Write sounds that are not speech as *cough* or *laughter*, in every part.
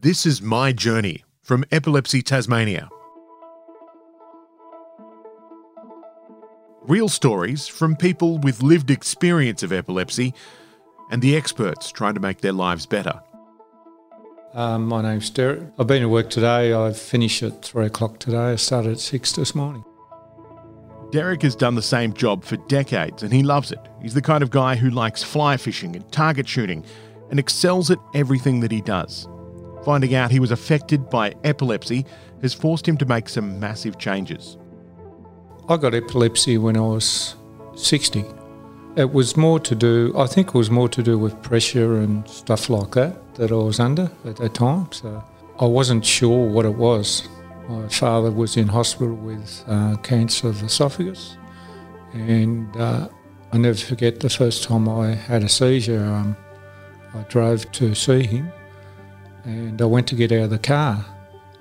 This is my journey from Epilepsy Tasmania. Real stories from people with lived experience of epilepsy and the experts trying to make their lives better. Um, my name's Derek. I've been to work today. I finished at three o'clock today. I started at six this morning. Derek has done the same job for decades and he loves it. He's the kind of guy who likes fly fishing and target shooting and excels at everything that he does. Finding out he was affected by epilepsy has forced him to make some massive changes. I got epilepsy when I was 60. It was more to do, I think it was more to do with pressure and stuff like that that I was under at that time. So I wasn't sure what it was. My father was in hospital with uh, cancer of the esophagus, and uh, I never forget the first time I had a seizure. Um, I drove to see him, and I went to get out of the car,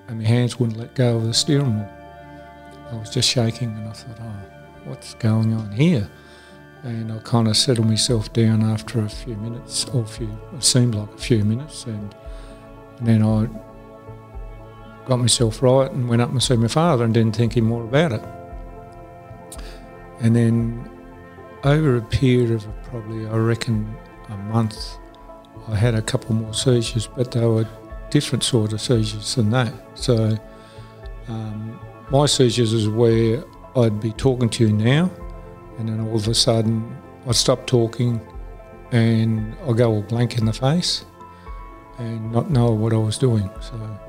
and my hands wouldn't let go of the steering wheel. I was just shaking, and I thought, "Oh, what's going on here?" And I kind of settled myself down after a few minutes, or a few, it seemed like a few minutes, and, and then I got myself right and went up and see my father and didn't think any more about it. And then over a period of probably, I reckon, a month, I had a couple more seizures, but they were different sort of seizures than that. So um, my seizures is where I'd be talking to you now, and then all of a sudden I'd stop talking and I go all blank in the face and not know what I was doing. So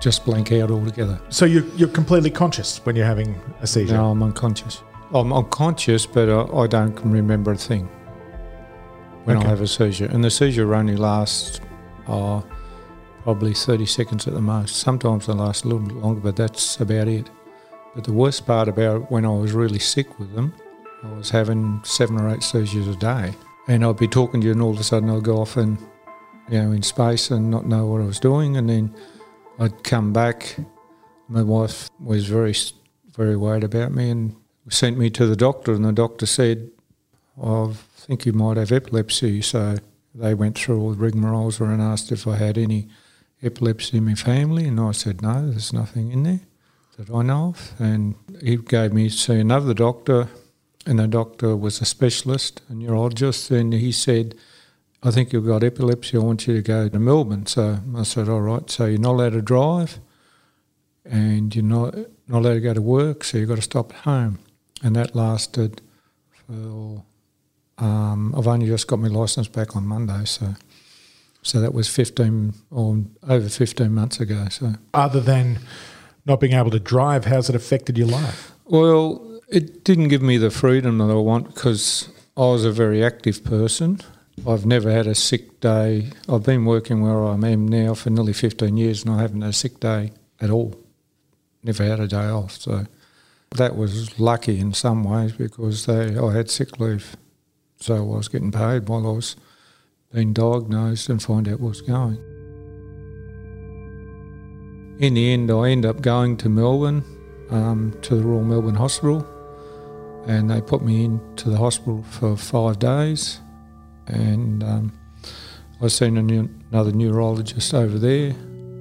just blank out altogether. So you're, you're completely conscious when you're having a seizure? No, I'm unconscious. I'm unconscious, but I, I don't remember a thing when okay. I have a seizure. And the seizure only lasts uh, probably 30 seconds at the most. Sometimes they last a little bit longer, but that's about it. But the worst part about when I was really sick with them, I was having seven or eight seizures a day. And I'd be talking to you, and all of a sudden I'd go off and, you know, in space and not know what I was doing. And then I'd come back. My wife was very, very worried about me and sent me to the doctor, and the doctor said, I think you might have epilepsy. So they went through all the rigmaroles and asked if I had any epilepsy in my family, and I said, no, there's nothing in there that I know of. And he gave me to see another doctor, and the doctor was a specialist, a neurologist, and he said, I think you've got epilepsy. I want you to go to Melbourne. So I said, all right. So you're not allowed to drive, and you're not not allowed to go to work. So you've got to stop at home, and that lasted for. Um, I've only just got my license back on Monday, so so that was fifteen or over fifteen months ago. So other than not being able to drive, how's it affected your life? Well, it didn't give me the freedom that I want because I was a very active person. I've never had a sick day. I've been working where I am now for nearly 15 years and I haven't had a sick day at all. Never had a day off. So that was lucky in some ways because they, I had sick leave. So I was getting paid while I was being diagnosed and find out what's going. In the end, I end up going to Melbourne, um, to the Royal Melbourne Hospital, and they put me into the hospital for five days and um, I seen new, another neurologist over there,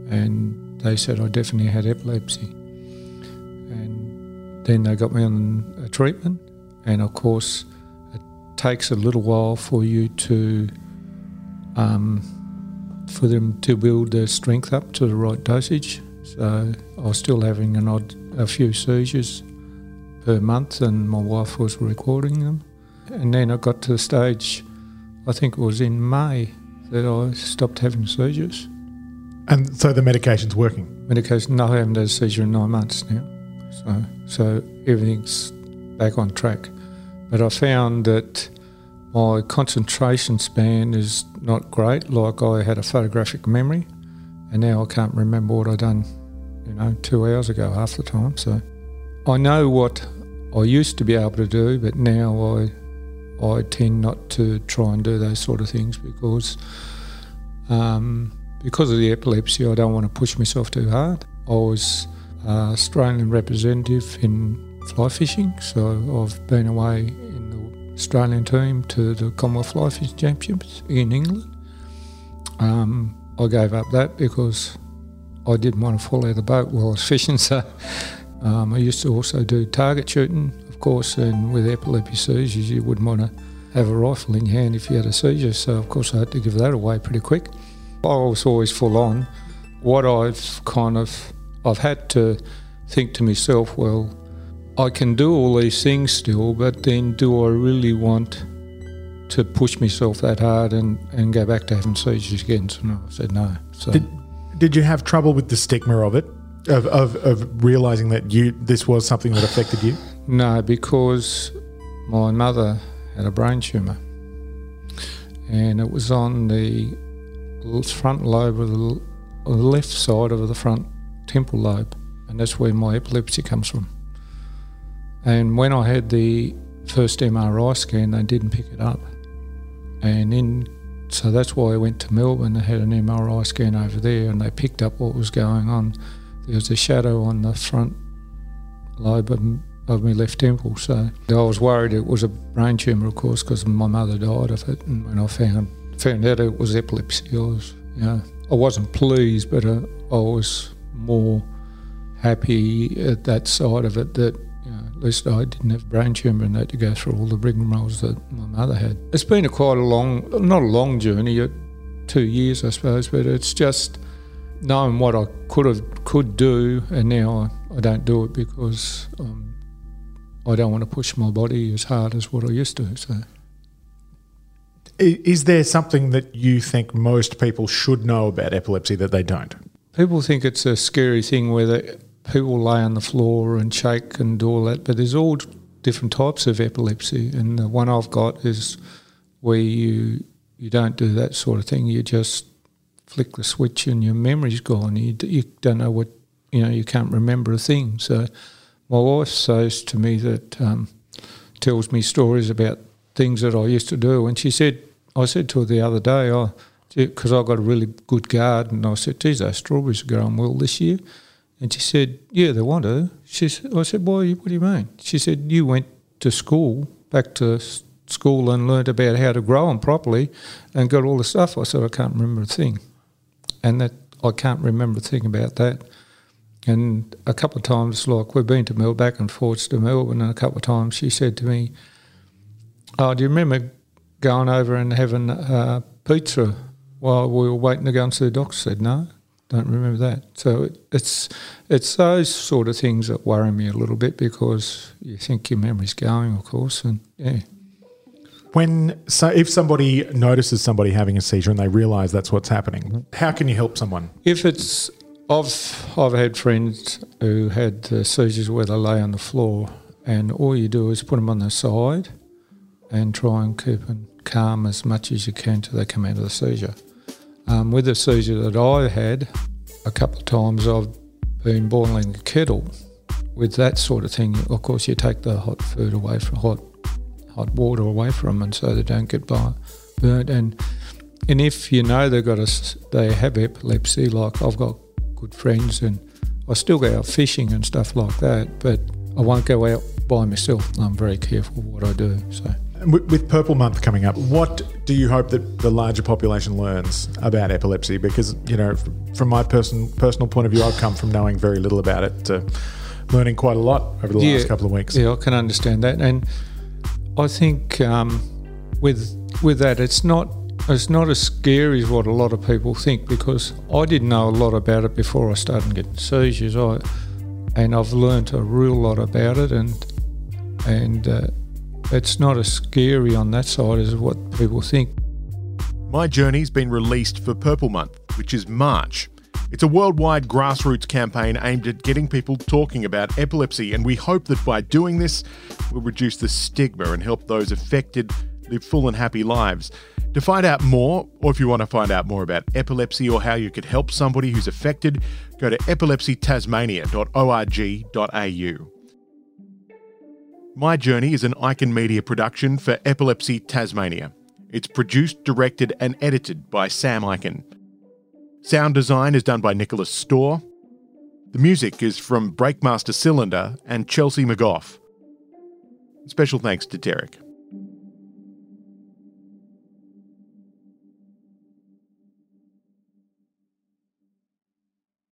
and they said I definitely had epilepsy. And then they got me on a treatment, and of course, it takes a little while for you to, um, for them to build their strength up to the right dosage. So I was still having an odd, a few seizures per month, and my wife was recording them. And then I got to the stage I think it was in May that I stopped having seizures. And so the medication's working? Medication, no, I haven't had a seizure in nine months now. So, so everything's back on track. But I found that my concentration span is not great. Like I had a photographic memory, and now I can't remember what I done, you know, two hours ago half the time. So I know what I used to be able to do, but now I I tend not to try and do those sort of things because um, because of the epilepsy, I don't want to push myself too hard. I was uh, Australian representative in fly fishing, so I've been away Australian team to the Commonwealth Fishing Championships in England. Um, I gave up that because I didn't want to fall out of the boat while I was fishing. So um, I used to also do target shooting, of course, and with epilepsy seizures, you wouldn't want to have a rifle in your hand if you had a seizure. So, of course, I had to give that away pretty quick. I was always full on. What I've kind of, I've had to think to myself, well, I can do all these things still, but then do I really want to push myself that hard and, and go back to having seizures again? So no, I said no. So Did, did you have trouble with the stigma of it, of, of, of realizing that you this was something that affected you? *sighs* no, because my mother had a brain tumour, and it was on the front lobe of the, of the left side of the front temple lobe, and that's where my epilepsy comes from. And when I had the first MRI scan, they didn't pick it up, and in so that's why I went to Melbourne and had an MRI scan over there, and they picked up what was going on. There was a shadow on the front lobe of, of my left temple, so I was worried it was a brain tumour, of course, because my mother died of it. And when I found found out it was epilepsy, I was, you know, I wasn't pleased, but uh, I was more happy at that side of it that at least I didn't have brain tumour and had to go through all the rigmaroles that my mother had. It's been a quite a long, not a long journey, uh, two years I suppose, but it's just knowing what I could have could do, and now I, I don't do it because um, I don't want to push my body as hard as what I used to. So. Is there something that you think most people should know about epilepsy that they don't? People think it's a scary thing where they, people lay on the floor and shake and do all that, but there's all different types of epilepsy, and the one I've got is where you you don't do that sort of thing. You just flick the switch and your memory's gone. You, you don't know what you know. You can't remember a thing. So my wife says to me that um, tells me stories about things that I used to do, and she said I said to her the other day, oh, because I got a really good garden. I said, geez, those strawberries are growing well this year. And she said, yeah, they want to. She said, I said, why, what do you mean? She said, you went to school, back to school and learnt about how to grow them properly and got all the stuff. I said, I can't remember a thing. And that I can't remember a thing about that. And a couple of times, like we've been to Melbourne, back and forth to Melbourne, and a couple of times she said to me, Oh, do you remember going over and having uh, pizza while we were waiting to go and see the doctor? I said, No, don't remember that. So it, it's it's those sort of things that worry me a little bit because you think your memory's going, of course, and yeah. When so if somebody notices somebody having a seizure and they realise that's what's happening, how can you help someone? If it's, I've I've had friends who had the seizures where they lay on the floor, and all you do is put them on the side, and try and keep them calm as much as you can till they come out of the seizure. Um, with the seizure that I've had, a couple of times I've been boiling the kettle. With that sort of thing, of course, you take the hot food away from hot hot water away from them, and so they don't get burnt. And and if you know they've got a, they have epilepsy, like I've got good friends, and I still go out fishing and stuff like that, but I won't go out by myself. I'm very careful what I do. So With, Purple Month coming up, what do you hope that the larger population learns about epilepsy? Because you know, from my person personal point of view, I've come from knowing very little about it to learning quite a lot over the last couple of weeks. Yeah, I can understand that, and I think um, with with that, it's not it's not as scary as what a lot of people think because I didn't know a lot about it before I started getting seizures. I and I've learnt a real lot about it, and and uh, it's not as scary on that side as what people think. My Journey's been released for Purple Month, which is March. It's a worldwide grassroots campaign aimed at getting people talking about epilepsy, and we hope that by doing this, we'll reduce the stigma and help those affected live full and happy lives. To find out more, or if you want to find out more about epilepsy or how you could help somebody who's affected, go to epilepsytasmania.org.au. My Journey is an Icon Media production for Epilepsy Tasmania. It's produced, directed, and edited by Sam Icon. Sound design is done by Nicholas Storr. The music is from Breakmaster Cylinder and Chelsea McGough. Special thanks to Derek.